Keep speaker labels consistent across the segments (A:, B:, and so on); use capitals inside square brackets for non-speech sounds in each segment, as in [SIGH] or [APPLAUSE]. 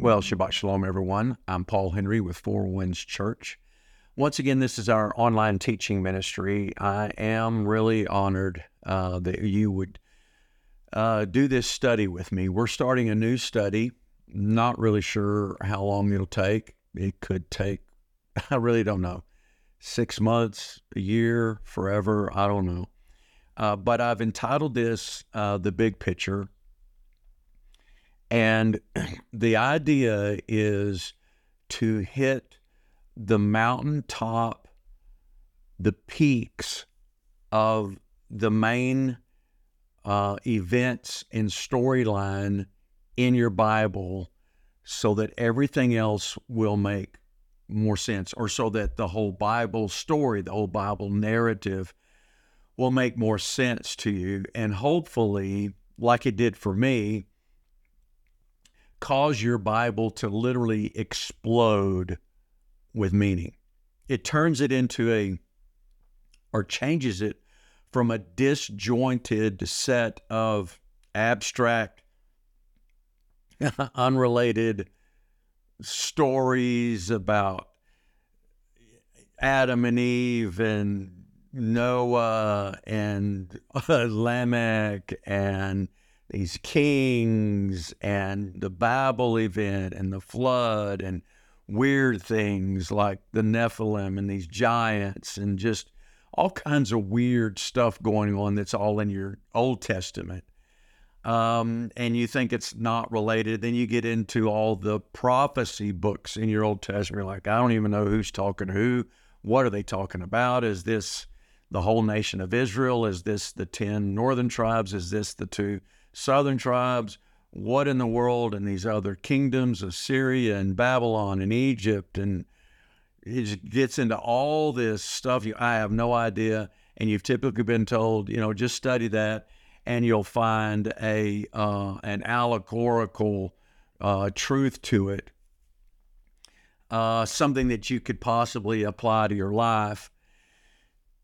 A: Well, Shabbat Shalom, everyone. I'm Paul Henry with Four Winds Church. Once again, this is our online teaching ministry. I am really honored uh, that you would uh, do this study with me. We're starting a new study. Not really sure how long it'll take. It could take, [LAUGHS] I really don't know, six months, a year, forever. I don't know. Uh, but I've entitled this uh, The Big Picture and [CLEARS THROAT] the idea is to hit the mountaintop, the peaks of the main uh, events and storyline in your Bible so that everything else will make more sense, or so that the whole Bible story, the whole Bible narrative will make more sense to you. And hopefully, like it did for me, cause your Bible to literally explode with meaning. It turns it into a, or changes it from a disjointed set of abstract, [LAUGHS] unrelated stories about Adam and Eve and Noah and [LAUGHS] Lamech and these kings and the Babel event and the flood and weird things like the Nephilim and these giants and just all kinds of weird stuff going on that's all in your Old Testament. Um, and you think it's not related, then you get into all the prophecy books in your Old Testament. You're like, I don't even know who's talking who. What are they talking about? Is this the whole nation of Israel? Is this the 10 northern tribes? Is this the two southern tribes, what in the world, and these other kingdoms of Syria and Babylon and Egypt. And it gets into all this stuff. You, I have no idea. And you've typically been told, you know, just study that and you'll find a uh, an allegorical uh, truth to it, uh, something that you could possibly apply to your life.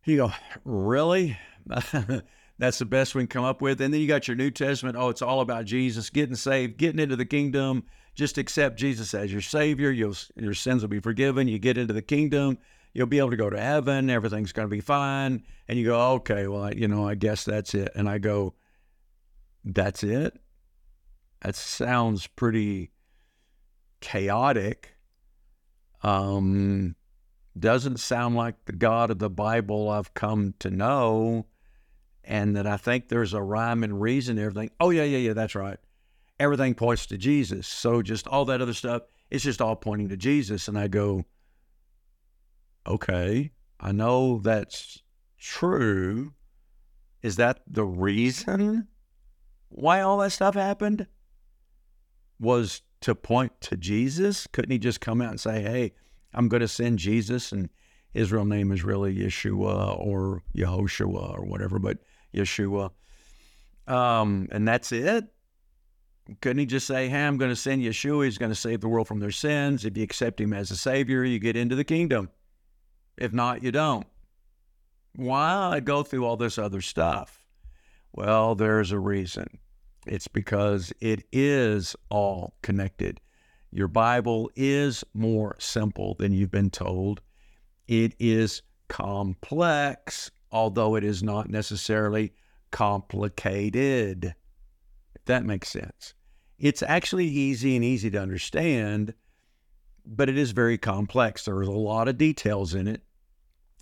A: You go, really? [LAUGHS] That's the best we can come up with. And then you got your New Testament. Oh, it's all about Jesus, getting saved, getting into the kingdom. Just accept Jesus as your Savior. You'll, your sins will be forgiven. You get into the kingdom. You'll be able to go to heaven. Everything's going to be fine. And you go, okay, well, I, you know, I guess that's it. And I go, that's it? That sounds pretty chaotic. Um, doesn't sound like the God of the Bible I've come to know and that I think there's a rhyme and reason everything. Oh yeah, yeah, yeah, that's right. Everything points to Jesus. So just all that other stuff, it's just all pointing to Jesus. And I go, okay, I know that's true. Is that the reason why all that stuff happened? Was to point to Jesus? Couldn't he just come out and say, hey, I'm going to send Jesus and his real name is really Yeshua or Yehoshua or whatever, but Yeshua. Um, and that's it. Couldn't he just say, Hey, I'm going to send Yeshua. He's going to save the world from their sins. If you accept him as a savior, you get into the kingdom. If not, you don't. Why go through all this other stuff? Well, there's a reason. It's because it is all connected. Your Bible is more simple than you've been told. It is complex although it is not necessarily complicated, if that makes sense. It's actually easy and easy to understand, but it is very complex. There's a lot of details in it.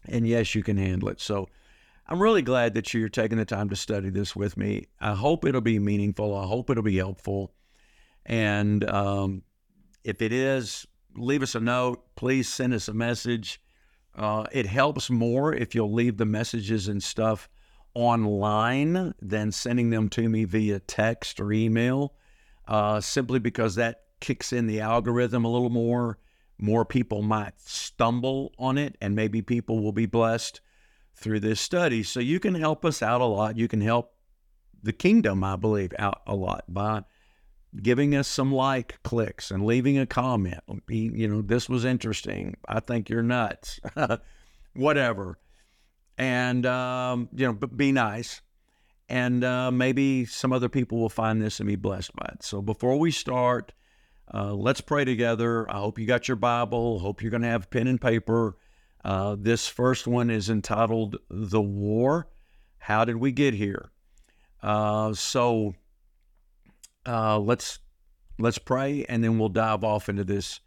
A: And yes, you can handle it. So I'm really glad that you're taking the time to study this with me. I hope it'll be meaningful. I hope it'll be helpful. And um, if it is, leave us a note. Please send us a message. Uh, it helps more if you'll leave the messages and stuff online than sending them to me via text or email, uh, simply because that kicks in the algorithm a little more. More people might stumble on it, and maybe people will be blessed through this study. So you can help us out a lot. You can help the kingdom, I believe, out a lot by giving us some like clicks and leaving a comment. You know, this was interesting. I think you're nuts. [LAUGHS] Whatever. And, um, you know, be nice. And uh, maybe some other people will find this and be blessed by it. So before we start, Uh, let's pray together. I hope you got your Bible. Hope you're going to have pen and paper. Uh, this first one is entitled "The War." How did we get here? Uh, so uh, let's let's pray, and then we'll dive off into this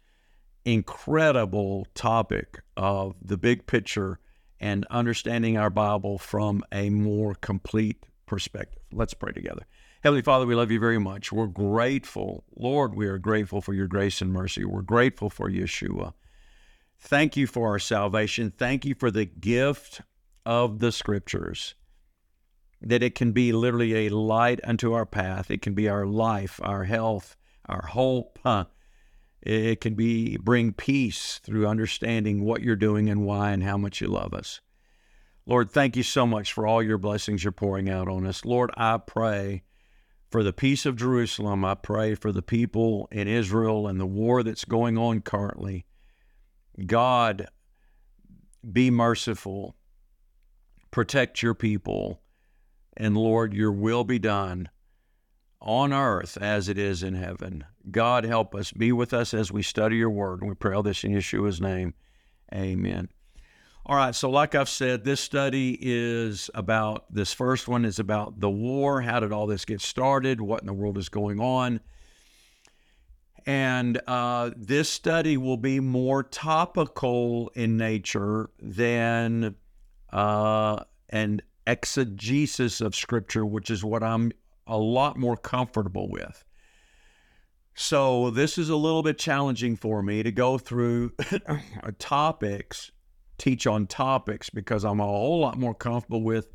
A: incredible topic of the big picture and understanding our Bible from a more complete perspective. Let's pray together. Heavenly Father, we love you very much. We're grateful. Lord, we are grateful for your grace and mercy. We're grateful for Yeshua. Thank you for our salvation. Thank you for the gift of the scriptures, that it can be literally a light unto our path. It can be our life, our health, our hope. Huh? It can be bring peace through understanding what you're doing and why and how much you love us. Lord, thank you so much for all your blessings you're pouring out on us. Lord, I pray for the peace of Jerusalem. I pray for the people in Israel and the war that's going on currently. God, be merciful, protect your people, and Lord, your will be done on earth as it is in heaven. God, help us. Be with us as we study your word. And we pray all this in Yeshua's name. Amen. All right, so like I've said, this study is about this first one is about the war. How did all this get started? What in the world is going on? And uh, this study will be more topical in nature than uh, an exegesis of Scripture, which is what I'm a lot more comfortable with. So, this is a little bit challenging for me to go through [LAUGHS] topics, teach on topics, because I'm a whole lot more comfortable with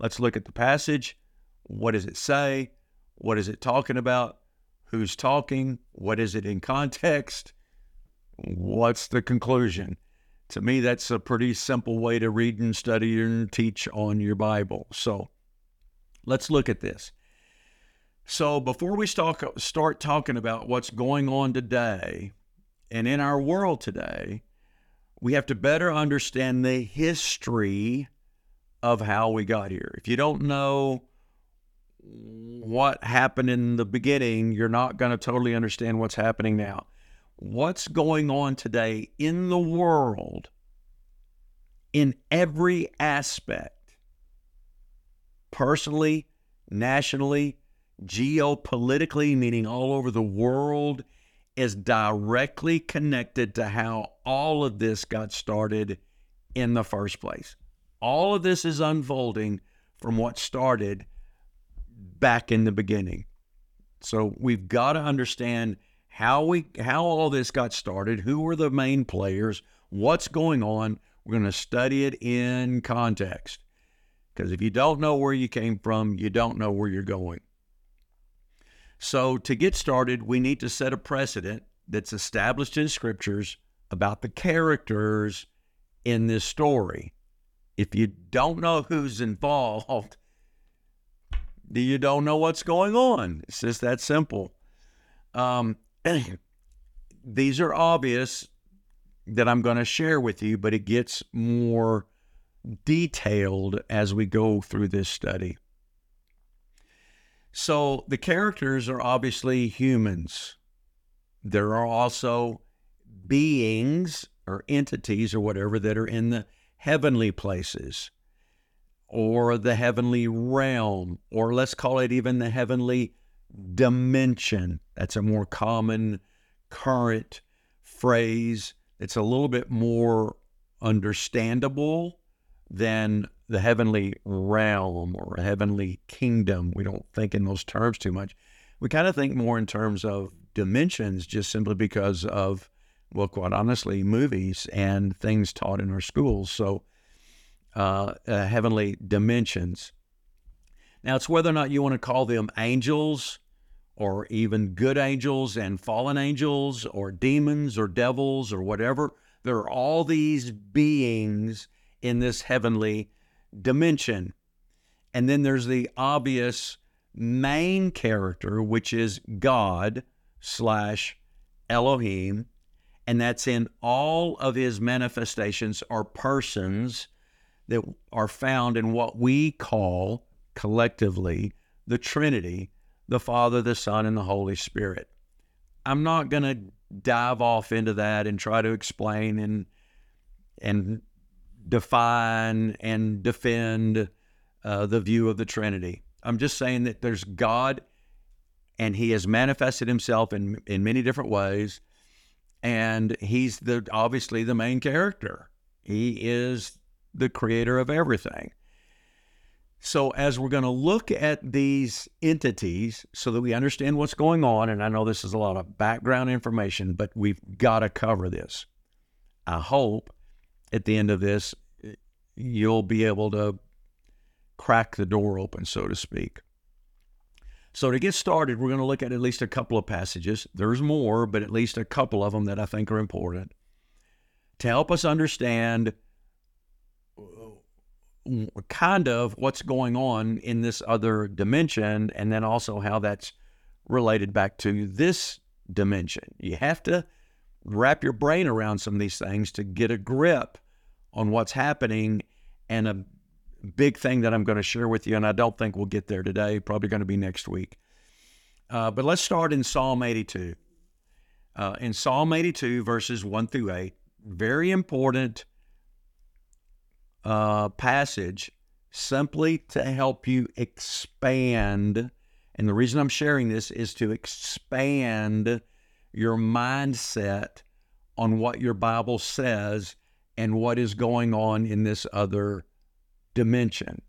A: let's look at the passage. What does it say? What is it talking about? Who's talking? What is it in context? What's the conclusion? To me, that's a pretty simple way to read and study and teach on your Bible. So, let's look at this. So before we start, talking about what's going on today and in our world today, we have to better understand the history of how we got here. If you don't know what happened in the beginning, you're not going to totally understand what's happening now. What's going on today in the world, in every aspect, personally, nationally, geopolitically, meaning all over the world, is directly connected to how all of this got started in the first place. All of this is unfolding from what started back in the beginning. So we've got to understand how we how all this got started, who were the main players, what's going on. We're going to study it in context. Because if you don't know where you came from, you don't know where you're going. So, to get started, we need to set a precedent that's established in scriptures about the characters in this story. If you don't know who's involved, [LAUGHS] you don't know what's going on. It's just that simple. Um, these are obvious that I'm going to share with you, but it gets more detailed as we go through this study. So the characters are obviously humans. There are also beings or entities or whatever that are in the heavenly places or the heavenly realm, or let's call it even the heavenly dimension. That's a more common current phrase. It's a little bit more understandable than the heavenly realm or heavenly kingdom. We don't think in those terms too much. We kind of think more in terms of dimensions just simply because of, well, quite honestly, movies and things taught in our schools. So, uh, uh, heavenly dimensions. Now, it's whether or not you want to call them angels or even good angels and fallen angels or demons or devils or whatever. There are all these beings in this heavenly dimension. And then there's the obvious main character, which is God slash Elohim. And that's in all of his manifestations or persons that are found in what we call collectively the Trinity, the Father, the Son, and the Holy Spirit. I'm not going to dive off into that and try to explain and and define and defend uh, the view of the Trinity. I'm just saying that there's God, and He has manifested Himself in in many different ways, and He's the obviously the main character. He is the creator of everything. So, as we're going to look at these entities so that we understand what's going on, and I know this is a lot of background information, but we've got to cover this. I hope at the end of this, you'll be able to crack the door open, so to speak. So, to get started, we're going to look at at least a couple of passages. There's more, but at least a couple of them that I think are important to help us understand kind of what's going on in this other dimension, and then also how that's related back to this dimension. You have to wrap your brain around some of these things to get a grip on what's happening. And a big thing that I'm going to share with you, and I don't think we'll get there today, probably going to be next week. Uh, but let's start in Psalm 82. Uh, in Psalm 82, verses 1 through 8, very important uh, passage simply to help you expand. And the reason I'm sharing this is to expand your mindset on what your Bible says and what is going on in this other dimension.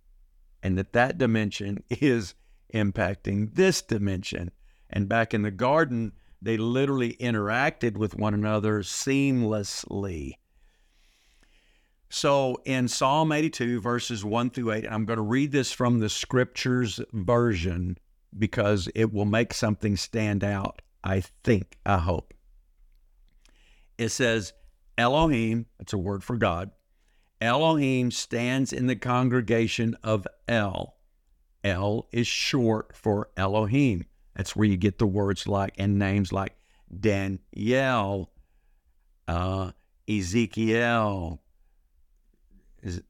A: And that that dimension [LAUGHS] is impacting this dimension. And back in the garden, they literally interacted with one another seamlessly. So in Psalm 82, verses 1 through 8, I'm going to read this from the scriptures version because it will make something stand out, I think, I hope. It says, Elohim, that's a word for God, Elohim stands in the congregation of El. El is short for Elohim. That's where you get the words like and names like Daniel, uh, Ezekiel,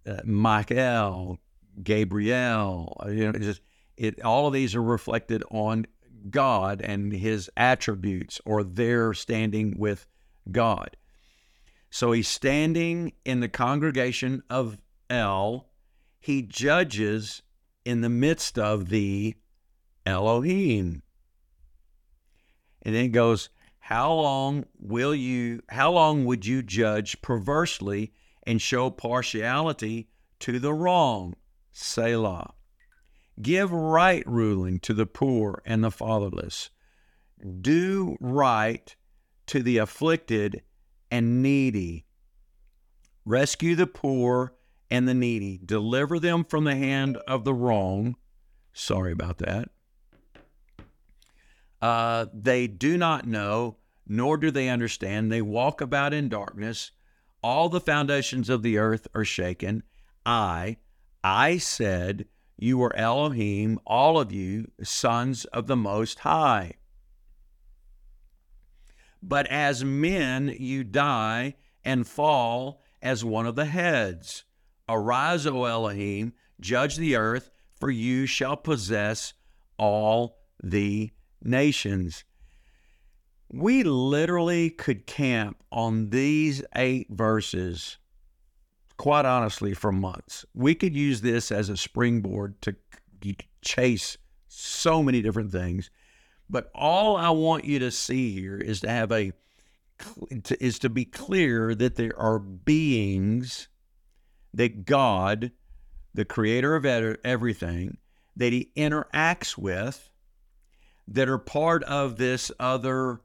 A: uh, Michael, Gabriel. Uh, you know, just it. All of these are reflected on God and His attributes, or their standing with God. So he's standing in the congregation of El. He judges in the midst of the Elohim. And then it goes, How long will you, how long would you judge perversely and show partiality to the wrong. Selah. Give right ruling to the poor and the fatherless. Do right to the afflicted and needy. Rescue the poor and the needy. Deliver them from the hand of the wrong. Sorry about that. Uh, they do not know, nor do they understand. They walk about in darkness all the foundations of the earth are shaken. I, I said, You are Elohim, all of you, sons of the Most High. But as men, you die and fall as one of the heads. Arise, O Elohim, judge the earth, for you shall possess all the nations. We literally could camp on these eight verses, quite honestly, for months. We could use this as a springboard to chase so many different things. But all I want you to see here is to have a is to be clear that there are beings that God, the creator of everything, that he interacts with that are part of this other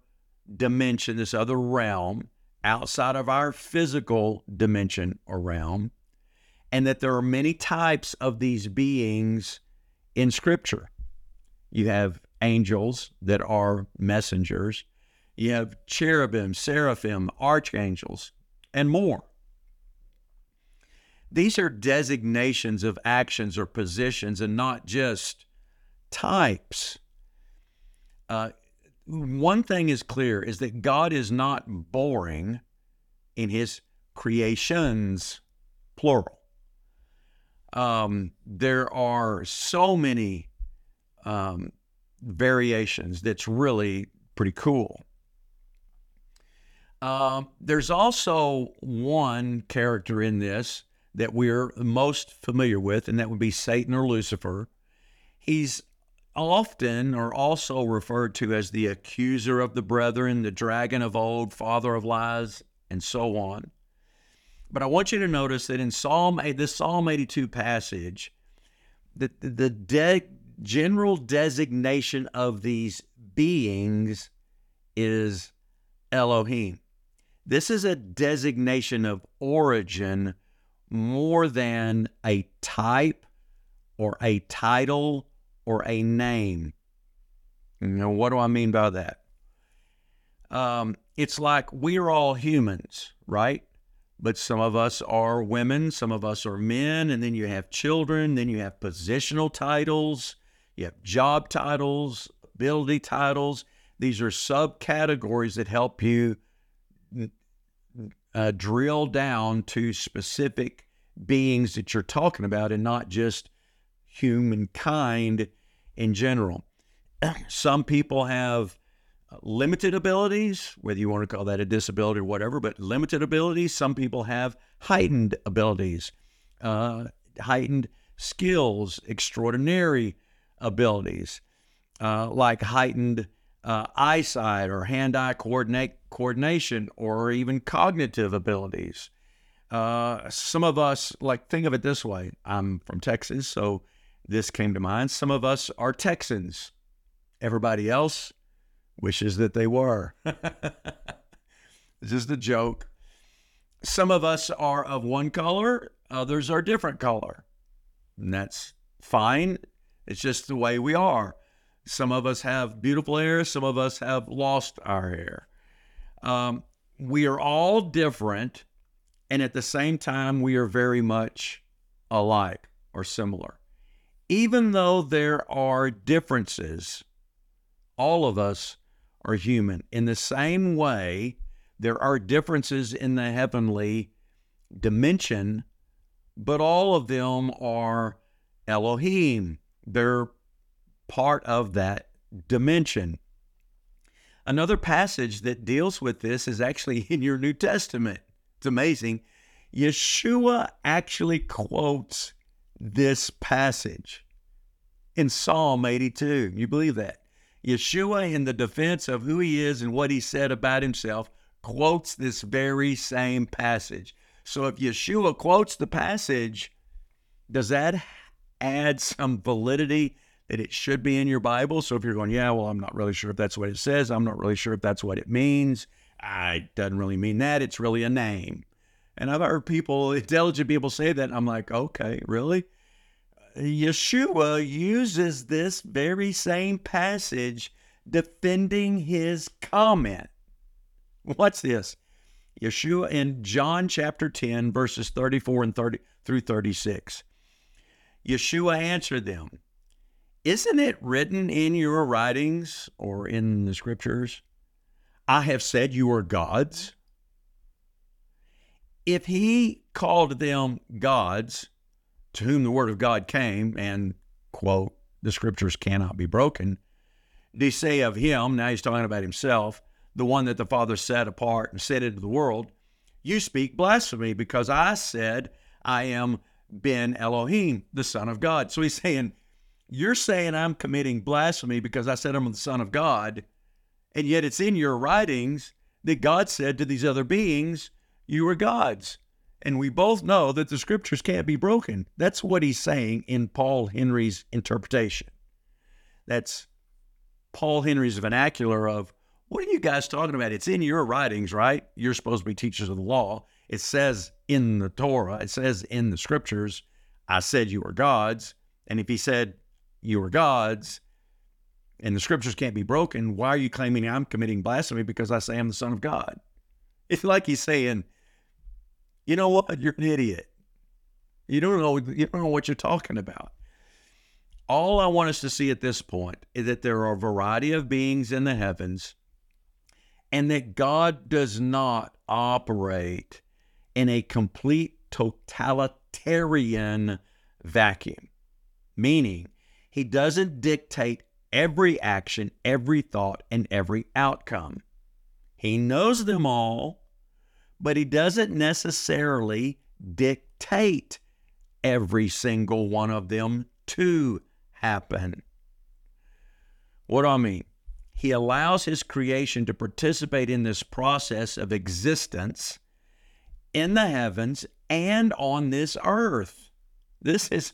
A: dimension, this other realm outside of our physical dimension or realm, and that there are many types of these beings in Scripture. You have angels that are messengers, you have cherubim, seraphim, archangels, and more. These are designations of actions or positions and not just types. Uh, one thing is clear is that God is not boring in his creations, plural. Um, there are so many um, variations that's really pretty cool. Um, there's also one character in this that we're most familiar with, and that would be Satan or Lucifer. He's often or also referred to as the accuser of the brethren, the dragon of old, father of lies, and so on. But I want you to notice that in Psalm this Psalm 82 passage, the, the de- general designation of these beings is Elohim. This is a designation of origin more than a type or a title or a name. Now, what do I mean by that? Um, it's like we're all humans, right? But some of us are women, some of us are men, and then you have children, then you have positional titles, you have job titles, ability titles. These are subcategories that help you uh, drill down to specific beings that you're talking about and not just humankind in general. [CLEARS THROAT] Some people have limited abilities, whether you want to call that a disability or whatever, but limited abilities. Some people have heightened abilities, uh, heightened skills, extraordinary abilities, uh, like heightened uh, eyesight or hand-eye coordinate, coordination, or even cognitive abilities. Uh, some of us, like, think of it this way: I'm from Texas, so this came to mind. Some of us are Texans. Everybody else wishes that they were. [LAUGHS] this is the joke. Some of us are of one color, others are different color. And that's fine. It's just the way we are. Some of us have beautiful hair, some of us have lost our hair. Um, we are all different, and at the same time, we are very much alike or similar. Even though there are differences, all of us are human. In the same way, there are differences in the heavenly dimension, but all of them are Elohim. They're part of that dimension. Another passage that deals with this is actually [LAUGHS] in your New Testament. It's amazing. Yeshua actually quotes this passage in Psalm 82. You believe that? Yeshua, in the defense of who he is and what he said about himself, quotes this very same passage. So if Yeshua quotes the passage, does that add some validity that it should be in your Bible? So if you're going, yeah, well, I'm not really sure if that's what it says, I'm not really sure if that's what it means. I it doesn't really mean that. It's really a name. And I've heard people, intelligent people say that. I'm like, okay, really? Yeshua uses this very same passage defending his comment. What's this? Yeshua in John chapter 10, verses 34 and 30 through 36. Yeshua answered them, Isn't it written in your writings or in the scriptures, I have said you are gods? If he called them gods, to whom the word of God came, and, quote, the scriptures cannot be broken, they say of him, now he's talking about himself, the one that the Father set apart and set into the world, you speak blasphemy because I said I am Ben Elohim, the Son of God. So he's saying, You're saying I'm committing blasphemy because I said I'm the Son of God, and yet it's in your writings that God said to these other beings, You are gods. And we both know that the scriptures can't be broken. That's what he's saying in Paul Henry's interpretation. That's Paul Henry's vernacular of what are you guys talking about? It's in your writings, right? You're supposed to be teachers of the law. It says in the Torah, it says in the scriptures, I said you are gods. And if he said you are gods and the scriptures can't be broken, why are you claiming I'm committing blasphemy because I say I'm the Son of God? It's like he's saying, you know what? You're an idiot. You don't know you don't know what you're talking about. All I want us to see at this point is that there are a variety of beings in the heavens and that God does not operate in a complete totalitarian vacuum, meaning he doesn't dictate every action, every thought, and every outcome. He knows them all, but he doesn't necessarily dictate every single one of them to happen. What do I mean? He allows his creation to participate in this process of existence in the heavens and on this earth. This is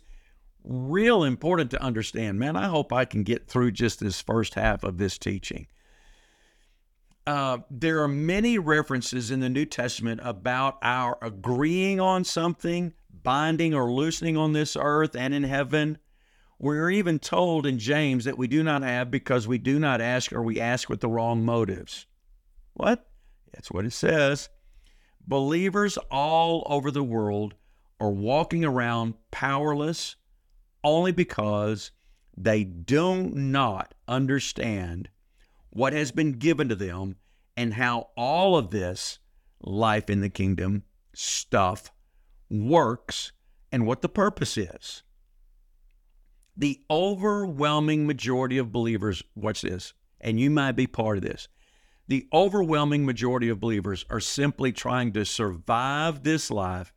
A: real important to understand. Man, I hope I can get through just this first half of this teaching. Uh, there are many references in the New Testament about our agreeing on something, binding or loosening on this earth and in heaven. We're even told in James that we do not have because we do not ask or we ask with the wrong motives. What? That's what it says. Believers all over the world are walking around powerless only because they do not understand what has been given to them and how all of this life in the kingdom stuff works and what the purpose is. The overwhelming majority of believers, watch this, and you might be part of this. The overwhelming majority of believers are simply trying to survive this life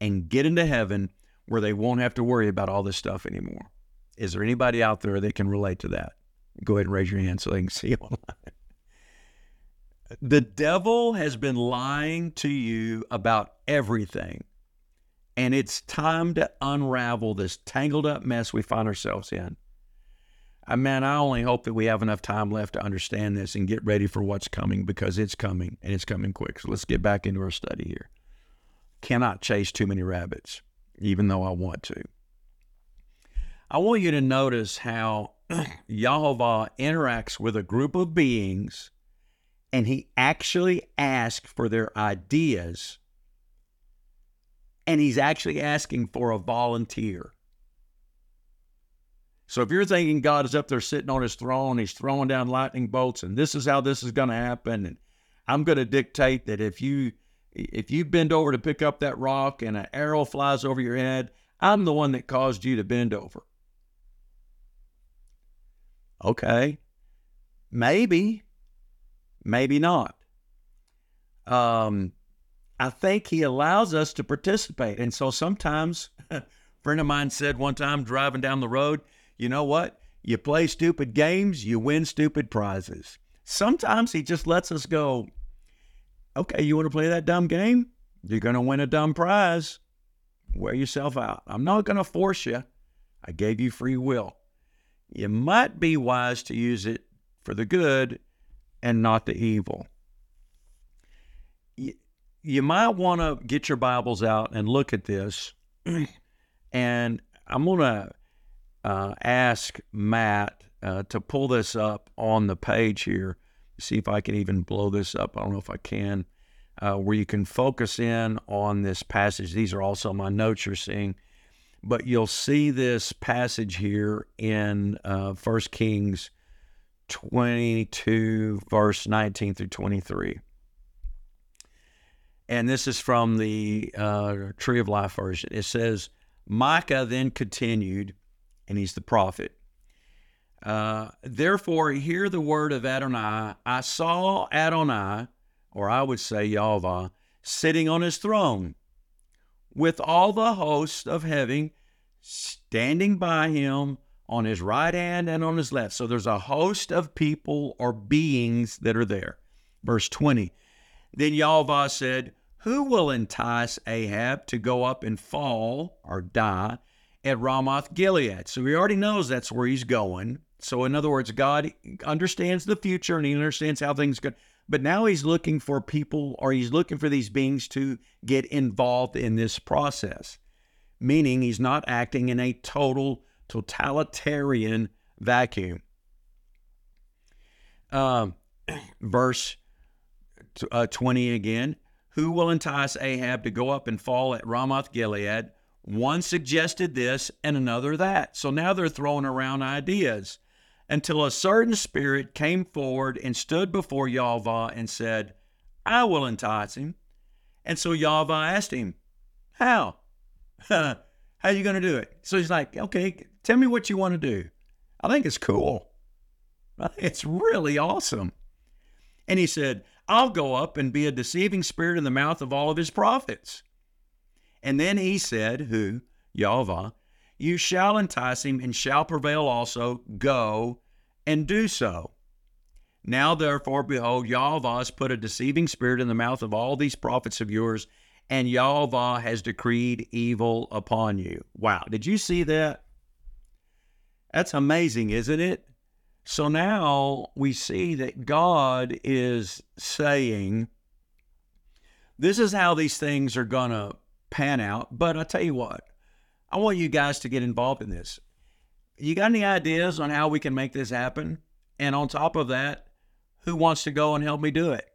A: and get into heaven where they won't have to worry about all this stuff anymore. Is there anybody out there that can relate to that? Go ahead and raise your hand so they can see online. The devil has been lying to you about everything. And it's time to unravel this tangled up mess we find ourselves in. I man, I only hope that we have enough time left to understand this and get ready for what's coming because it's coming and it's coming quick. So let's get back into our study here. Cannot chase too many rabbits, even though I want to. I want you to notice how [CLEARS THROAT] Yahovah interacts with a group of beings and he actually asks for their ideas and he's actually asking for a volunteer. So if you're thinking God is up there sitting on his throne, he's throwing down lightning bolts, and this is how this is going to happen, and I'm going to dictate that if you if you bend over to pick up that rock and an arrow flies over your head, I'm the one that caused you to bend over. Okay, maybe, maybe not. Um, I think he allows us to participate. And so sometimes, a [LAUGHS] friend of mine said one time driving down the road, you know what? You play stupid games, you win stupid prizes. Sometimes he just lets us go, okay, you want to play that dumb game? You're going to win a dumb prize. Wear yourself out. I'm not going to force you. I gave you free will. You might be wise to use it for the good and not the evil you you might want to get your Bibles out and look at this. [CLEARS THROAT] and I'm going to uh, ask Matt uh, to pull this up on the page here. See if I can even blow this up. I don't know if I can. Uh, where you can focus in on this passage. These are also my notes you're seeing. But you'll see this passage here in uh, 1 Kings 22, verse 19 through 23. And this is from the uh, Tree of Life version. It says, Micah then continued, and he's the prophet. Uh, Therefore, hear the word of Adonai. I saw Adonai, or I would say Yahweh, sitting on his throne, with all the hosts of heaven standing by him on his right hand and on his left. So there's a host of people or beings that are there. Verse 20 then Yahweh said, Who will entice Ahab to go up and fall or die at Ramoth Gilead? So he already knows that's where he's going. So, in other words, God understands the future and he understands how things go. But now he's looking for people or he's looking for these beings to get involved in this process, meaning he's not acting in a total totalitarian vacuum. Um, [CLEARS THROAT] verse uh, 20 again. Who will entice Ahab to go up and fall at Ramoth Gilead? One suggested this and another that. So now they're throwing around ideas until a certain spirit came forward and stood before Yahweh and said, I will entice him. And so Yahweh asked him, How? [LAUGHS] How are you going to do it? So he's like, Okay, tell me what you want to do. I think it's cool. [LAUGHS] It's really awesome. And he said, I'll go up and be a deceiving spirit in the mouth of all of his prophets. And then he said, Who? Yahweh, you shall entice him and shall prevail also. Go and do so. Now, therefore, behold, Yahweh has put a deceiving spirit in the mouth of all these prophets of yours, and Yahweh has decreed evil upon you. Wow. Did you see that? That's amazing, isn't it? So now we see that God is saying, this is how these things are going to pan out. But I tell you what, I want you guys to get involved in this. You got any ideas on how we can make this happen? And on top of that, who wants to go and help me do it?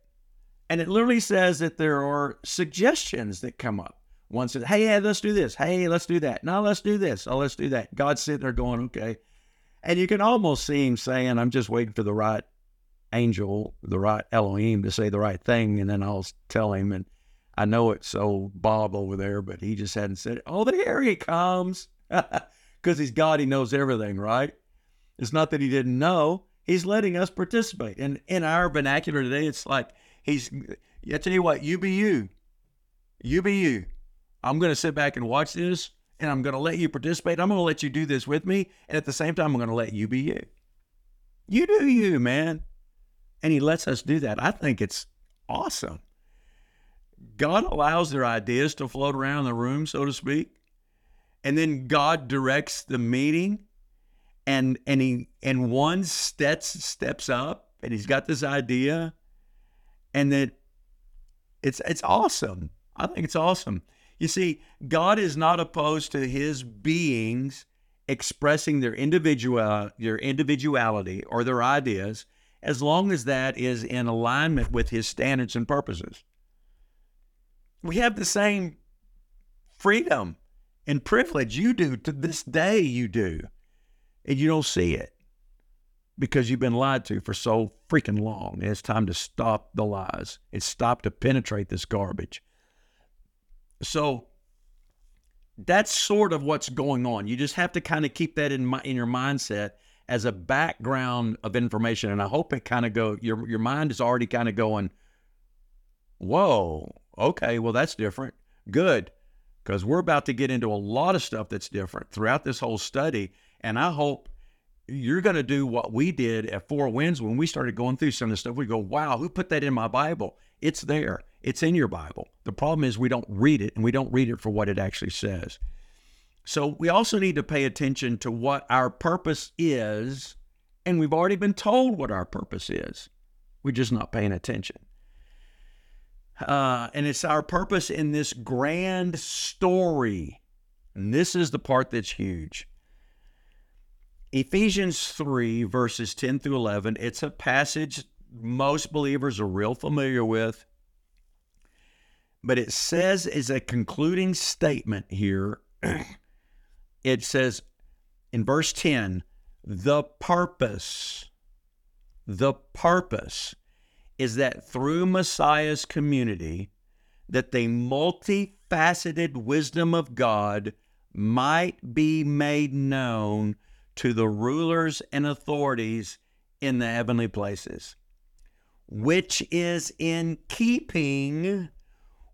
A: And it literally says that there are suggestions that come up. One says, hey, let's do this. Hey, let's do that. No, let's do this. Oh, let's do that. God's sitting there going, okay. And you can almost see him saying, I'm just waiting for the right angel, the right Elohim to say the right thing. And then I'll tell him. And I know it's so Bob over there, but he just hadn't said. Oh, there he comes. [LAUGHS] Because he's God, he knows everything, right? It's not that he didn't know. He's letting us participate. And in our vernacular today, it's like he's, I tell you what, you be you. You be you. I'm going to sit back and watch this and I'm going to let you participate. I'm going to let you do this with me. And at the same time, I'm going to let you be you. You do you, man. And he lets us do that. I think it's awesome. God allows their ideas to float around the room, so to speak. And then God directs the meeting and and he and one steps steps up and he's got this idea and that it's it's awesome. I think it's awesome. You see, God is not opposed to his beings expressing their individual their individuality or their ideas as long as that is in alignment with his standards and purposes. We have the same freedom and privilege you do to this day you do. And you don't see it because you've been lied to for so freaking long. And it's time to stop the lies. It's stop to penetrate this garbage. So that's sort of what's going on. You just have to kind of keep that in my, in your mindset as a background of information. And I hope it kind of go your your mind is already kind of going, whoa, okay, well that's different. Good. Because we're about to get into a lot of stuff that's different throughout this whole study. And I hope you're going to do what we did at Four Winds when we started going through some of the stuff. We go, wow, who put that in my Bible? It's there. It's in your Bible. The problem is we don't read it and we don't read it for what it actually says. So we also need to pay attention to what our purpose is. And we've already been told what our purpose is. We're just not paying attention. Uh, and it's our purpose in this grand story. And this is the part that's huge. Ephesians 3, verses 10 through 11, it's a passage most believers are real familiar with. But it says, as a concluding statement here, [CLEARS THROAT] it says in verse 10, the purpose, the purpose is that through Messiah's community, that the multifaceted wisdom of God might be made known to the rulers and authorities in the heavenly places which is in keeping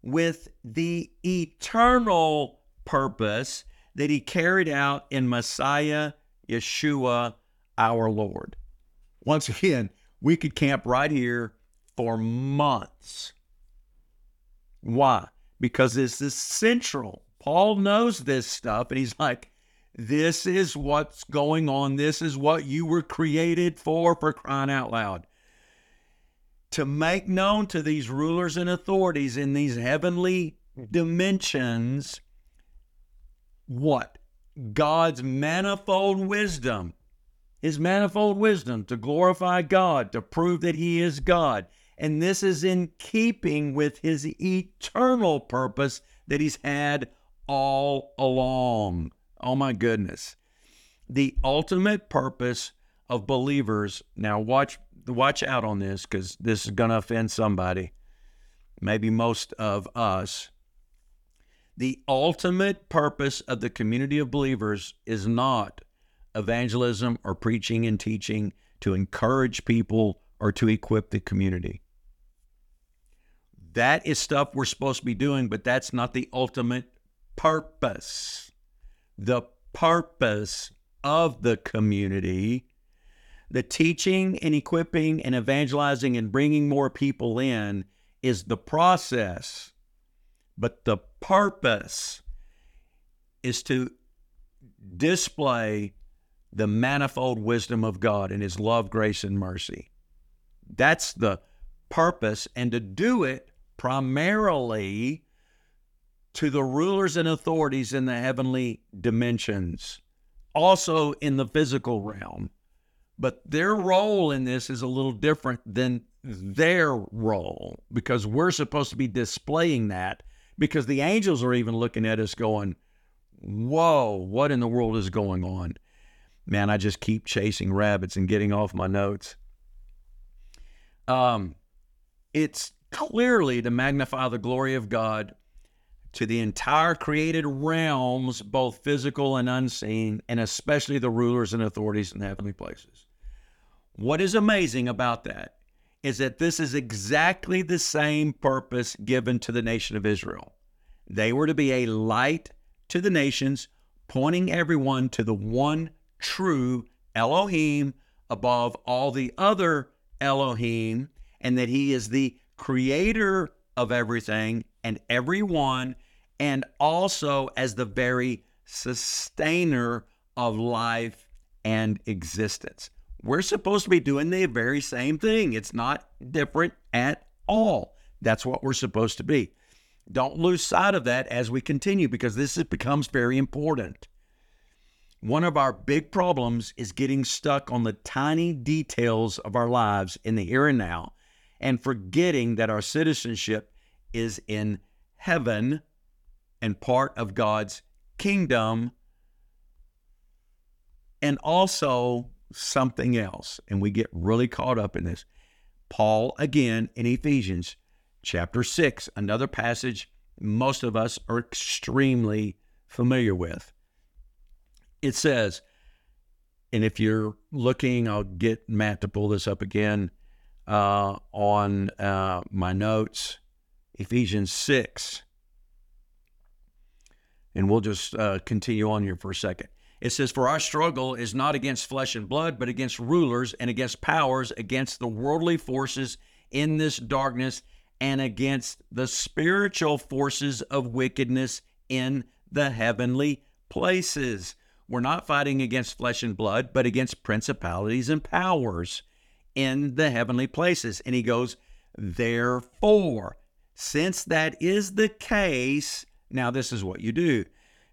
A: with the eternal purpose that he carried out in Messiah Yeshua our Lord. Once again, we could camp right here for months. Why? Because this is central. Paul knows this stuff, and he's like, this is what's going on. This is what you were created for, for crying out loud to make known to these rulers and authorities in these heavenly dimensions what? God's manifold wisdom, His manifold wisdom to glorify God, to prove that He is God. And this is in keeping with His eternal purpose that He's had all along. Oh my goodness. The ultimate purpose of believers. Now, watch watch out on this because this is going to offend somebody, maybe most of us. The ultimate purpose of the community of believers is not evangelism or preaching and teaching to encourage people or to equip the community. That is stuff we're supposed to be doing, but that's not the ultimate purpose. The purpose of the community, the teaching and equipping and evangelizing and bringing more people in is the process, but the purpose is to display the manifold wisdom of God and His love, grace, and mercy. That's the purpose, and to do it primarily to the rulers and authorities in the heavenly dimensions, also in the physical realm. But their role in this is a little different than their role because we're supposed to be displaying that because the angels are even looking at us going, Whoa, what in the world is going on? Man, I just keep chasing rabbits and getting off my notes. Um, it's clearly to magnify the glory of God to the entire created realms, both physical and unseen, and especially the rulers and authorities in heavenly places. What is amazing about that is that this is exactly the same purpose given to the nation of Israel. They were to be a light to the nations, pointing everyone to the one true Elohim above all the other Elohim, and that He is the creator of everything and everyone, and also as the very sustainer of life and existence. We're supposed to be doing the very same thing. It's not different at all. That's what we're supposed to be. Don't lose sight of that as we continue because this becomes very important. One of our big problems is getting stuck on the tiny details of our lives in the here and now and forgetting that our citizenship is in heaven and part of God's kingdom and also something else. And we get really caught up in this. Paul, again, in Ephesians chapter 6, another passage most of us are extremely familiar with. It says, and if you're looking, I'll get Matt to pull this up again uh, on uh, my notes, Ephesians 6. And we'll just uh, continue on here for a second. It says, For our struggle is not against flesh and blood, but against rulers and against powers, against the worldly forces in this darkness, and against the spiritual forces of wickedness in the heavenly places. We're not fighting against flesh and blood, but against principalities and powers in the heavenly places. And he goes, Therefore, since that is the case, now this is what you do.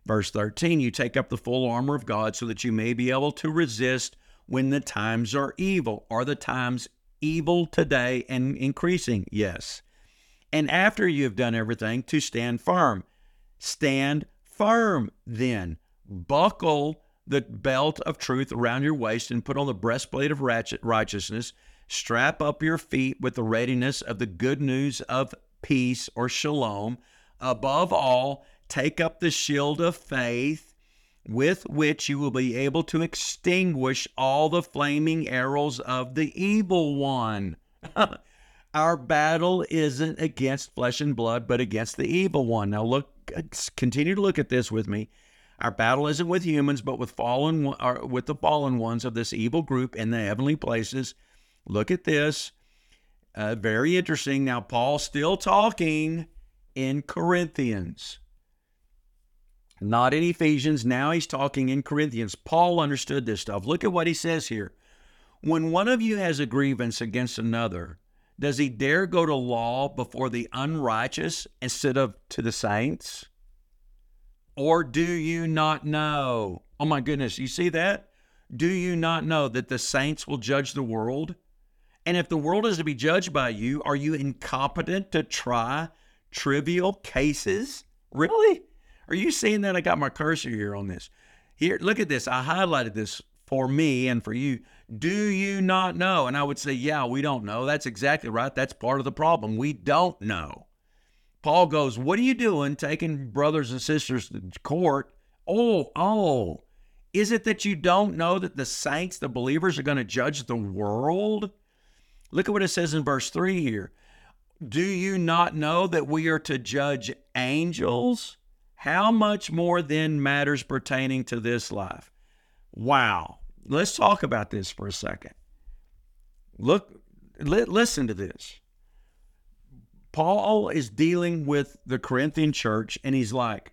A: Verse 13, you take up the full armor of God so that you may be able to resist when the times are evil. Are the times evil today and increasing? Yes. And after you have done everything, to stand firm. Stand firm then. Buckle the belt of truth around your waist and put on the breastplate of righteousness. Strap up your feet with the readiness of the good news of peace or shalom. Above all, take up the shield of faith with which you will be able to extinguish all the flaming arrows of the evil one. [LAUGHS] Our battle isn't against flesh and blood, but against the evil one. Now look continue to look at this with me. Our battle isn't with humans, but with fallen or with the fallen ones of this evil group in the heavenly places. Look at this. Uh, very interesting. Now, Paul still talking in Corinthians, not in Ephesians. Now he's talking in Corinthians. Paul understood this stuff. Look at what he says here. When one of you has a grievance against another, does he dare go to law before the unrighteous instead of to the saints? Or do you not know? Oh my goodness, you see that? Do you not know that the saints will judge the world? And if the world is to be judged by you, are you incompetent to try trivial cases? Really? Are you seeing that? I got my cursor here on this. Here, look at this. I highlighted this for me and for you. Do you not know? And I would say, yeah, we don't know. That's exactly right. That's part of the problem. We don't know. Paul goes, What are you doing taking brothers and sisters to court? Oh, oh, is it that you don't know that the saints, the believers, are going to judge the world? Look at what it says in verse 3 here. Do you not know that we are to judge angels? How much more then matters pertaining to this life? Wow. Let's talk about this for a second. Look, li- listen to this. Paul is dealing with the Corinthian church, and he's like,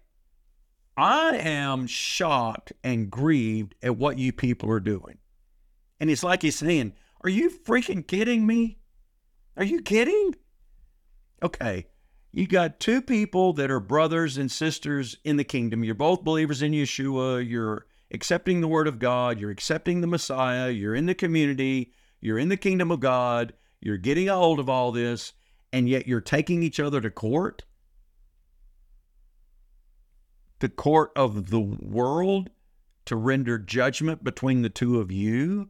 A: I am shocked and grieved at what you people are doing. And it's like he's saying, Are you freaking kidding me? Are you kidding? Okay, you got two people that are brothers and sisters in the kingdom. You're both believers in Yeshua. You're accepting the word of God. You're accepting the Messiah. You're in the community. You're in the kingdom of God. You're getting a hold of all this and yet you're taking each other to court? The court of the world to render judgment between the two of you?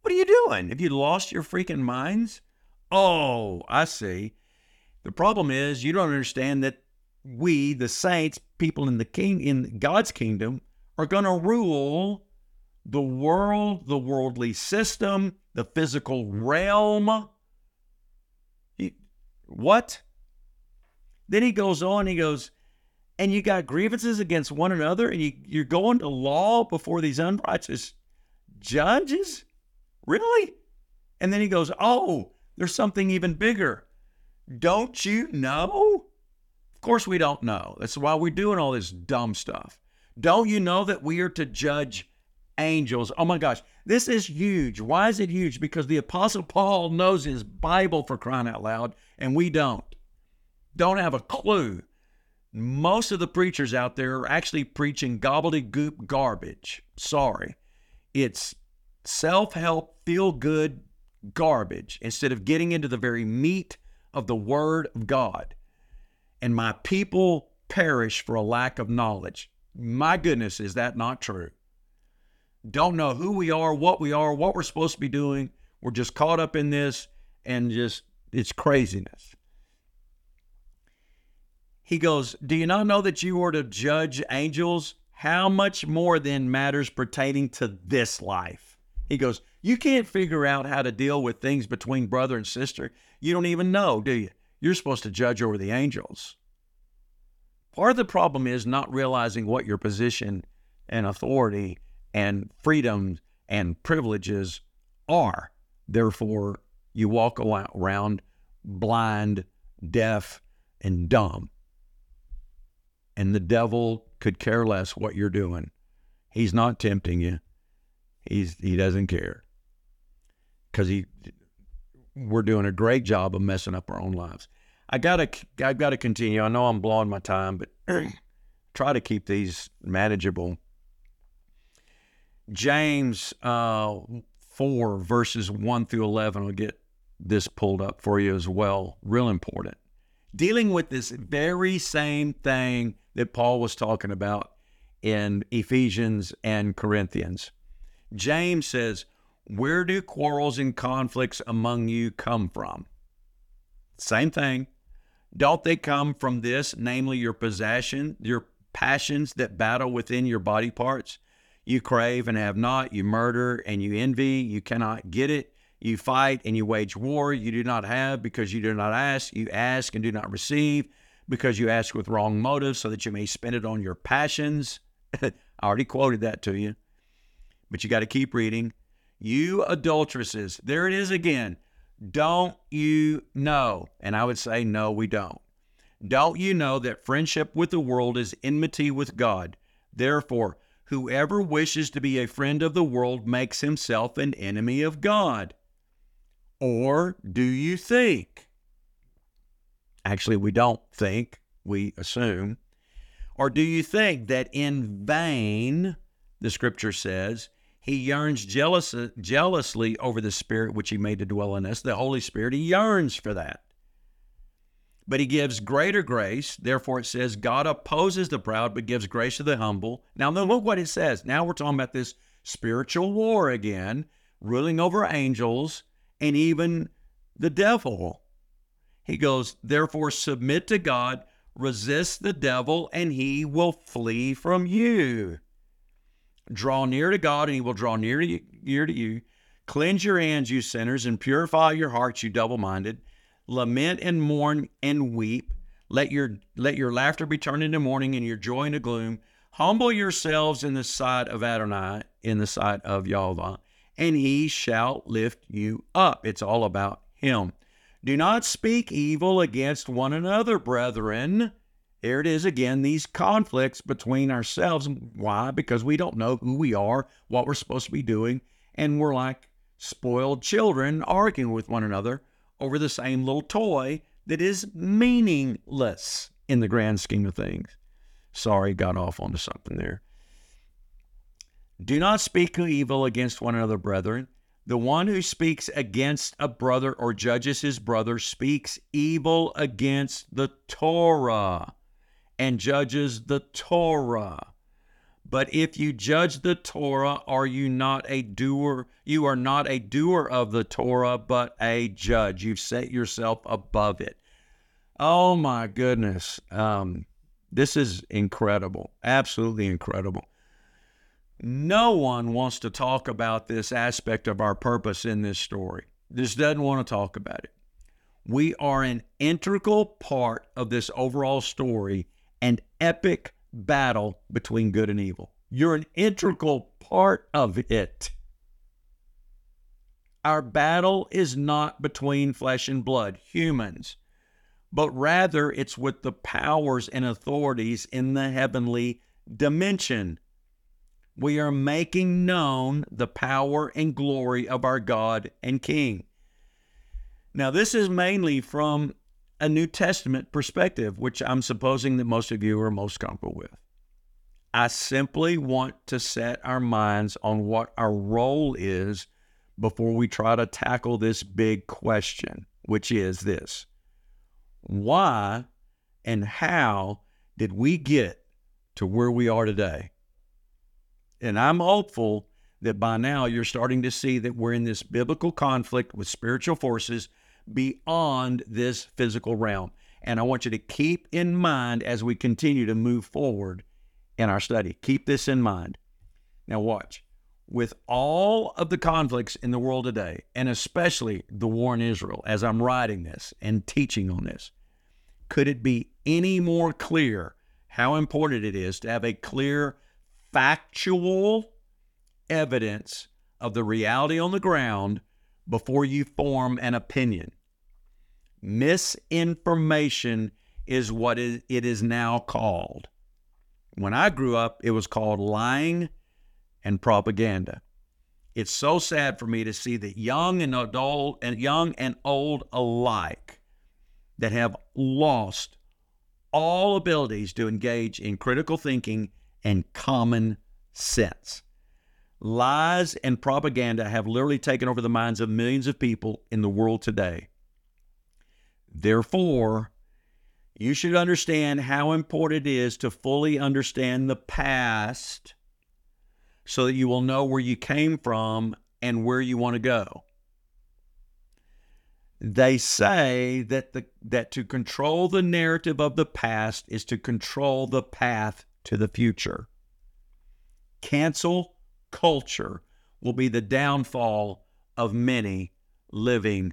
A: What are you doing? Have you lost your freaking minds? Oh, I see. The problem is you don't understand that we, the saints, people in the king in God's kingdom, are going to rule the world, the worldly system, the physical realm what? Then he goes on, he goes, and you got grievances against one another, and you, you're going to law before these unrighteous judges? Really? And then he goes, Oh, there's something even bigger. Don't you know? Of course, we don't know. That's why we're doing all this dumb stuff. Don't you know that we are to judge angels? Oh my gosh, this is huge. Why is it huge? Because the Apostle Paul knows his Bible for crying out loud, and we don't. Don't have a clue. Most of the preachers out there are actually preaching gobbledygook garbage. Sorry. It's self help, feel good garbage instead of getting into the very meat of the Word of God. And my people perish for a lack of knowledge. My goodness, is that not true? Don't know who we are, what we are, what we're supposed to be doing. We're just caught up in this and just it's craziness. He goes, Do you not know that you are to judge angels? How much more then matters pertaining to this life? He goes, You can't figure out how to deal with things between brother and sister. You don't even know, do you? You're supposed to judge over the angels. Part of the problem is not realizing what your position and authority and freedoms and privileges are. Therefore, you walk around blind, deaf, and dumb. And the devil could care less what you're doing. He's not tempting you. He's he doesn't care. Cuz he we're doing a great job of messing up our own lives. I got to I've got to continue. I know I'm blowing my time, but [CLEARS THROAT] try to keep these manageable. James uh, 4 verses 1 through 11 I'll get this pulled up for you as well. Real important. Dealing with this very same thing that Paul was talking about in Ephesians and Corinthians. James says, Where do quarrels and conflicts among you come from? Same thing. Don't they come from this, namely your possession, your passions that battle within your body parts? You crave and have not, you murder and you envy, you cannot get it you fight and you wage war. You do not have because you do not ask. You ask and do not receive because you ask with wrong motives so that you may spend it on your passions. [LAUGHS] I already quoted that to you, but you got to keep reading. You adulteresses, there it is again. Don't you know? And I would say, no, we don't. Don't you know that friendship with the world is enmity with God? Therefore, whoever wishes to be a friend of the world makes himself an enemy of God. Or do you think? Actually, we don't think, we assume. Or do you think that in vain, the scripture says, he yearns jealous, jealously over the Spirit which he made to dwell in us, the Holy Spirit. He yearns for that. But he gives greater grace. Therefore, it says, God opposes the proud, but gives grace to the humble. Now, look what it says. Now we're talking about this spiritual war again, ruling over angels and even the devil. He goes, Therefore, submit to God, resist the devil, and he will flee from you. Draw near to God, and he will draw near to you. Near to you. Cleanse your hands, you sinners, and purify your hearts, you double minded. Lament and mourn and weep. Let your let your laughter be turned into mourning and your joy into gloom. Humble yourselves in the sight of Adonai, in the sight of Yahweh, and he shall lift you up. It's all about him. Do not speak evil against one another, brethren. Here it is again, these conflicts between ourselves. Why? Because we don't know who we are, what we're supposed to be doing, and we're like spoiled children arguing with one another over the same little toy that is meaningless in the grand scheme of things. Sorry, got off onto something there. Do not speak evil against one another, brethren. The one who speaks against a brother or judges his brother speaks evil against the Torah and judges the Torah. But if you judge the Torah, are you not a doer? You are not a doer of the Torah, but a judge. You've set yourself above it. Oh my goodness. Um, this is incredible. Absolutely incredible. No one wants to talk about this aspect of our purpose in this story. This doesn't want to talk about it. We are an integral part of this overall story and epic battle between good and evil. You're an integral part of it. Our battle is not between flesh and blood, humans, but rather it's with the powers and authorities in the heavenly dimension we are making known the power and glory of our God and King. Now, this is mainly from a New Testament perspective, which I'm supposing that most of you are most comfortable with. I simply want to set our minds on what our role is before we try to tackle this big question, which is this Why and how did we get to where we are today? And I'm hopeful that by now you're starting to see that we're in this biblical conflict with spiritual forces beyond this physical realm. And I want you to keep in mind as we continue to move forward in our study. Keep this in mind. Now, watch. With all of the conflicts in the world today, and especially the war in Israel, as I'm writing this and teaching on this, could it be any more clear how important it is to have a clear factual evidence of the reality on the ground before you form an opinion. Misinformation is what it is now called. When I grew up, it was called lying and propaganda. It's so sad for me to see that young and adult and young and old alike that have lost all abilities to engage in critical thinking and common sense. Lies and propaganda have literally taken over the minds of millions of people in the world today. Therefore, you should understand how important it is to fully understand the past so that you will know where you came from and where you want to go. They say that the that to control the narrative of the past is to control the path to the future. Cancel culture will be the downfall of many living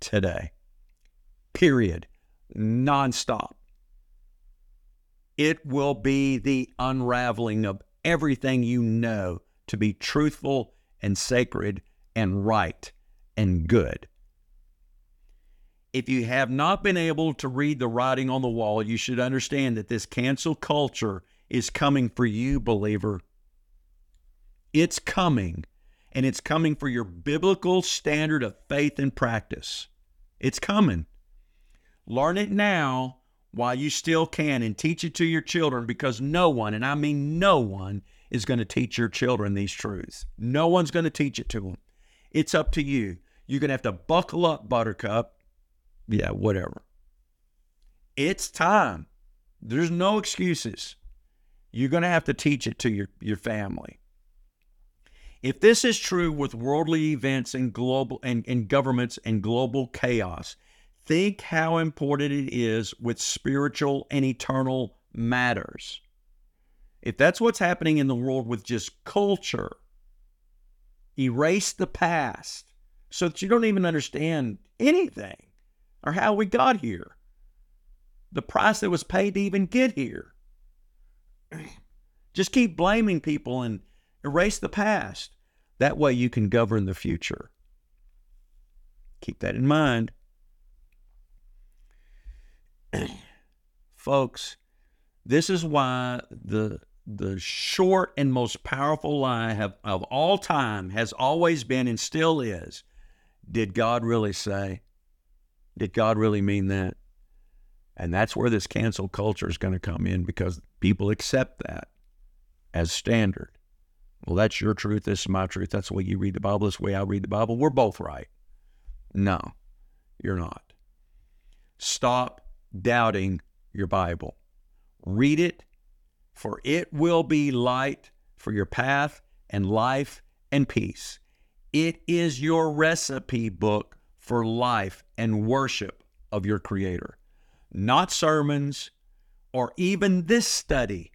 A: today. Period. Nonstop. It will be the unraveling of everything you know to be truthful and sacred and right and good. If you have not been able to read the writing on the wall, you should understand that this cancel culture is coming for you, believer. It's coming, and it's coming for your biblical standard of faith and practice. It's coming. Learn it now while you still can and teach it to your children because no one, and I mean no one, is going to teach your children these truths. No one's going to teach it to them. It's up to you. You're going to have to buckle up, Buttercup. Yeah, whatever. It's time. There's no excuses. You're going to have to teach it to your, your family. If this is true with worldly events and global and, and governments and global chaos, think how important it is with spiritual and eternal matters. If that's what's happening in the world with just culture, erase the past so that you don't even understand anything. or how we got here, the price that was paid to even get here. [CLEARS THROAT] Just keep blaming people and erase the past. That way you can govern the future. Keep that in mind. [CLEARS THROAT] Folks, this is why the the short and most powerful lie have, of all time has always been and still is did God really say? Did God really mean that? And that's where this cancel culture is going to come in because people accept that as standard. Well, that's your truth. This is my truth. That's the way you read the Bible. This is the way I read the Bible. We're both right. No, you're not. Stop doubting your Bible. Read it, for it will be light for your path and life and peace. It is your recipe book for life and worship of your Creator, not sermons or even this study.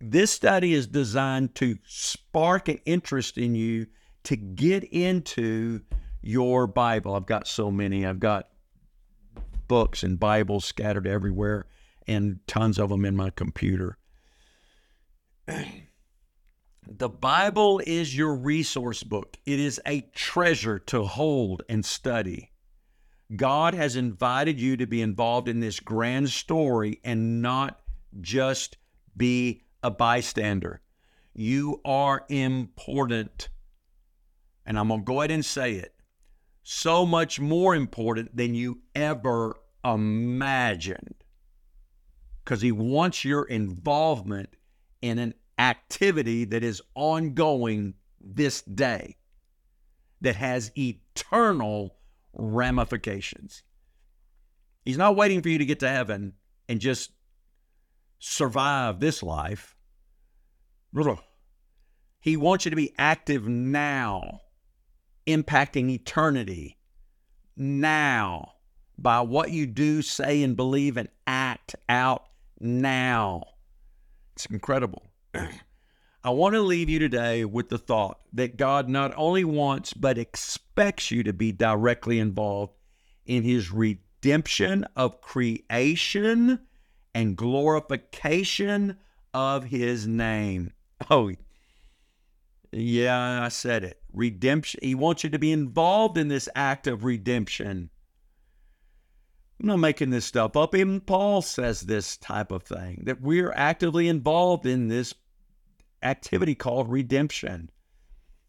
A: This study is designed to spark an interest in you to get into your Bible. I've got so many. I've got books and Bibles scattered everywhere and tons of them in my computer. [CLEARS THROAT] The Bible is your resource book. It is a treasure to hold and study. God has invited you to be involved in this grand story and not just be a bystander. You are important. And I'm going to go ahead and say it so much more important than you ever imagined. Because He wants your involvement in an activity that is ongoing this day that has eternal ramifications. He's not waiting for you to get to heaven and just survive this life. He wants you to be active now, impacting eternity now by what you do, say, and believe and act out now. It's incredible. [CLEARS THROAT] I want to leave you today with the thought that God not only wants, but expects you to be directly involved in his redemption of creation and glorification of his name. Oh, yeah, I said it. Redemption. He wants you to be involved in this act of redemption. I'm not making this stuff up. Even Paul says this type of thing that we're actively involved in this activity called redemption.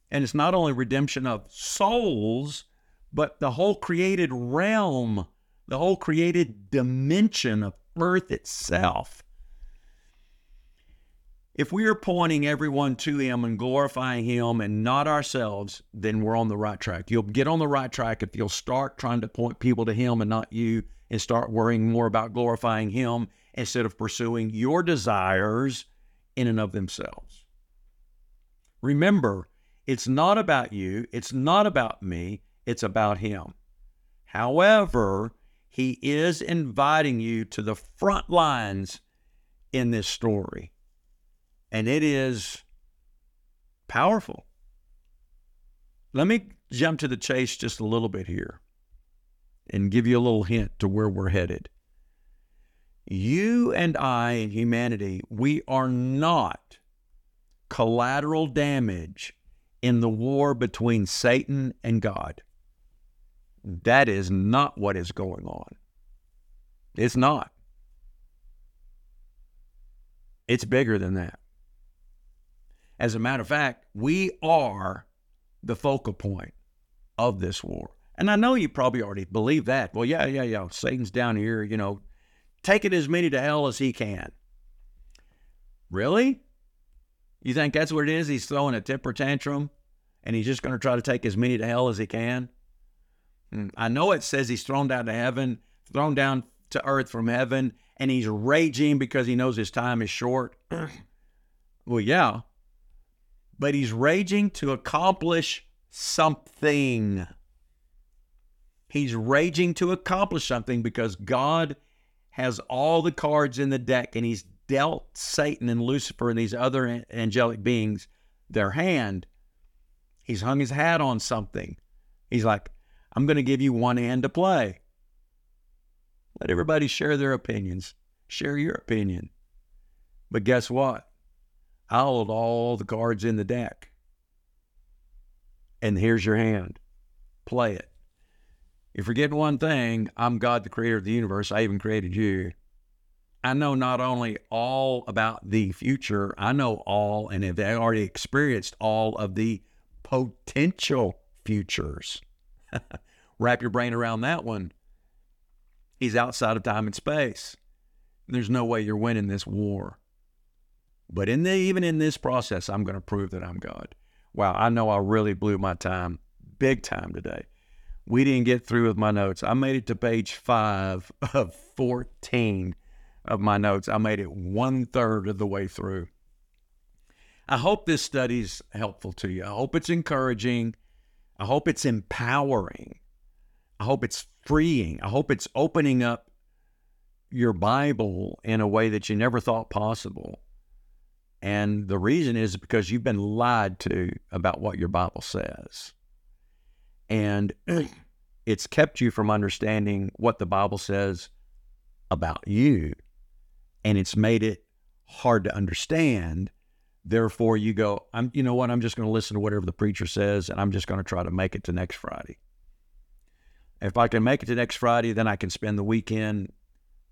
A: And it's not only redemption of souls, but the whole created realm, the whole created dimension of earth itself. If we are pointing everyone to Him and glorifying Him and not ourselves, then we're on the right track. You'll get on the right track if you'll start trying to point people to Him and not you and start worrying more about glorifying Him instead of pursuing your desires in and of themselves. Remember, it's not about you, it's not about me, it's about Him. However, He is inviting you to the front lines in this story, and it is powerful. Let me jump to the chase just a little bit here and give you a little hint to where we're headed. You and I and humanity, we are not collateral damage in the war between Satan and God. That is not what is going on. It's not. It's bigger than that. As a matter of fact, we are the focal point of this war. And I know you probably already believe that. Well, yeah, yeah, yeah. Satan's down here, you know, taking as many to hell as he can. Really? You think that's what it is? He's throwing a temper tantrum and he's just going to try to take as many to hell as he can? Hmm, I know it says he's thrown down to heaven, thrown down to earth from heaven, and he's raging because he knows his time is short. [CLEARS THROAT] well, yeah. But he's raging to accomplish something. He's raging to accomplish something because God has all the cards in the deck and he's dealt Satan and Lucifer and these other angelic beings their hand. He's hung his hat on something. He's like, I'm going to give you one hand to play. Let everybody share their opinions. Share your opinion. But guess what? I hold all the cards in the deck. And here's your hand. Play it. If you're getting one thing, I'm God, the creator of the universe. I even created you. I know not only all about the future, I know all and have already experienced all of the potential futures. [LAUGHS] Wrap your brain around that one. He's outside of time and space. There's no way you're winning this war. But in the, even in this process, I'm going to prove that I'm God. Wow, I know I really blew my time, big time today. We didn't get through with my notes. I made it to page five [LAUGHS] of 14 of my notes. I made it one third of the way through. I hope this study's helpful to you. I hope it's encouraging. I hope it's empowering. I hope it's freeing. I hope it's opening up your Bible in a way that you never thought possible. And the reason is because you've been lied to about what your Bible says. And [CLEARS THROAT] it's kept you from understanding what the Bible says about you and it's made it hard to understand. Therefore, you go, I'm, you know what? I'm just going to listen to whatever the preacher says, and I'm just going to try to make it to next Friday. If I can make it to next Friday, then I can spend the weekend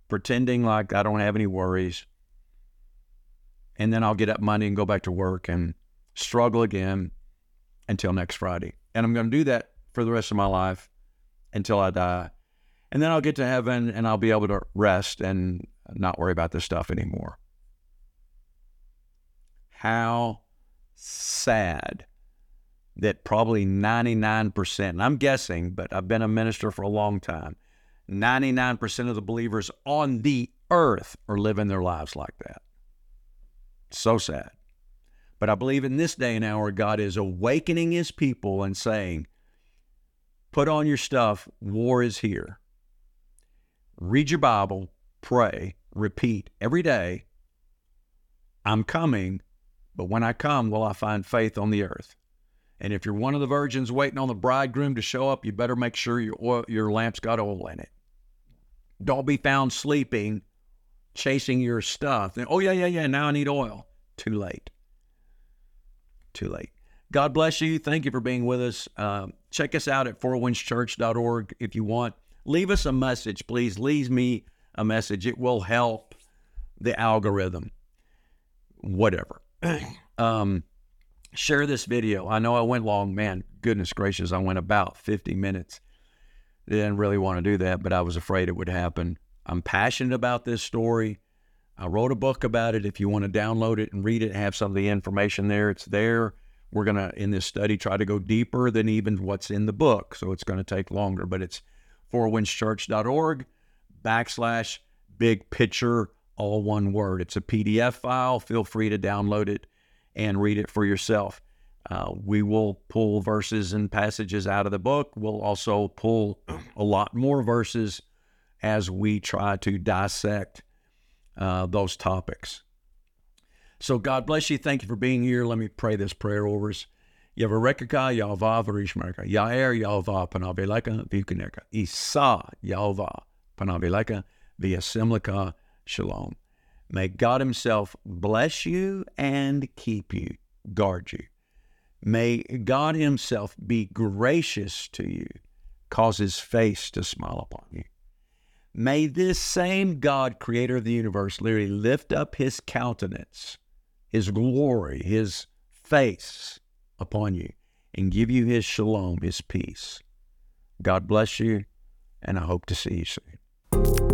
A: pretending like I don't have any worries. And then I'll get up Monday and go back to work and struggle again until next Friday. And I'm going to do that for the rest of my life until I die. And then I'll get to heaven and I'll be able to rest and not worry about this stuff anymore. How sad that probably 99%, and I'm guessing, but I've been a minister for a long time, 99% of the believers on the earth are living their lives like that. So sad. But I believe in this day and hour, God is awakening his people and saying, Put on your stuff, war is here. Read your Bible, pray, repeat every day I'm coming, but when I come, will I find faith on the earth? And if you're one of the virgins waiting on the bridegroom to show up, you better make sure your oil, your lamp's got oil in it. Don't be found sleeping, chasing your stuff. And, oh yeah, yeah, yeah. Now I need oil. Too late. Too late. God bless you. Thank you for being with us. Uh, check us out at fourwindschurch.org if you want. Leave us a message, please. Leave me a message. It will help the algorithm, whatever. [CLEARS THROAT] um, share this video. I know I went long, man. Goodness gracious, I went about 50 minutes. Didn't really want to do that, but I was afraid it would happen. I'm passionate about this story. I wrote a book about it. If you want to download it and read it, have some of the information there, it's there. We're going to, in this study, try to go deeper than even what's in the book. So it's going to take longer, but it's fourwindschurch.org backslash big picture, all one word. It's a PDF file. Feel free to download it and read it for yourself. Uh, we will pull verses and passages out of the book. We'll also pull a lot more verses as we try to dissect uh, those topics. So God bless you. Thank you for being here. Let me pray this prayer over us. Yavareka Yalva Varishmarka Yair Yalva Panavileka Vikaneka Isa Yalva Panavileka via Simlika Shalom. May God Himself bless you and keep you, guard you. May God Himself be gracious to you, cause His face to smile upon you. May this same God, creator of the universe, literally lift up His countenance, His glory, His face upon you, and give you His shalom, His peace. God bless you, and I hope to see you soon.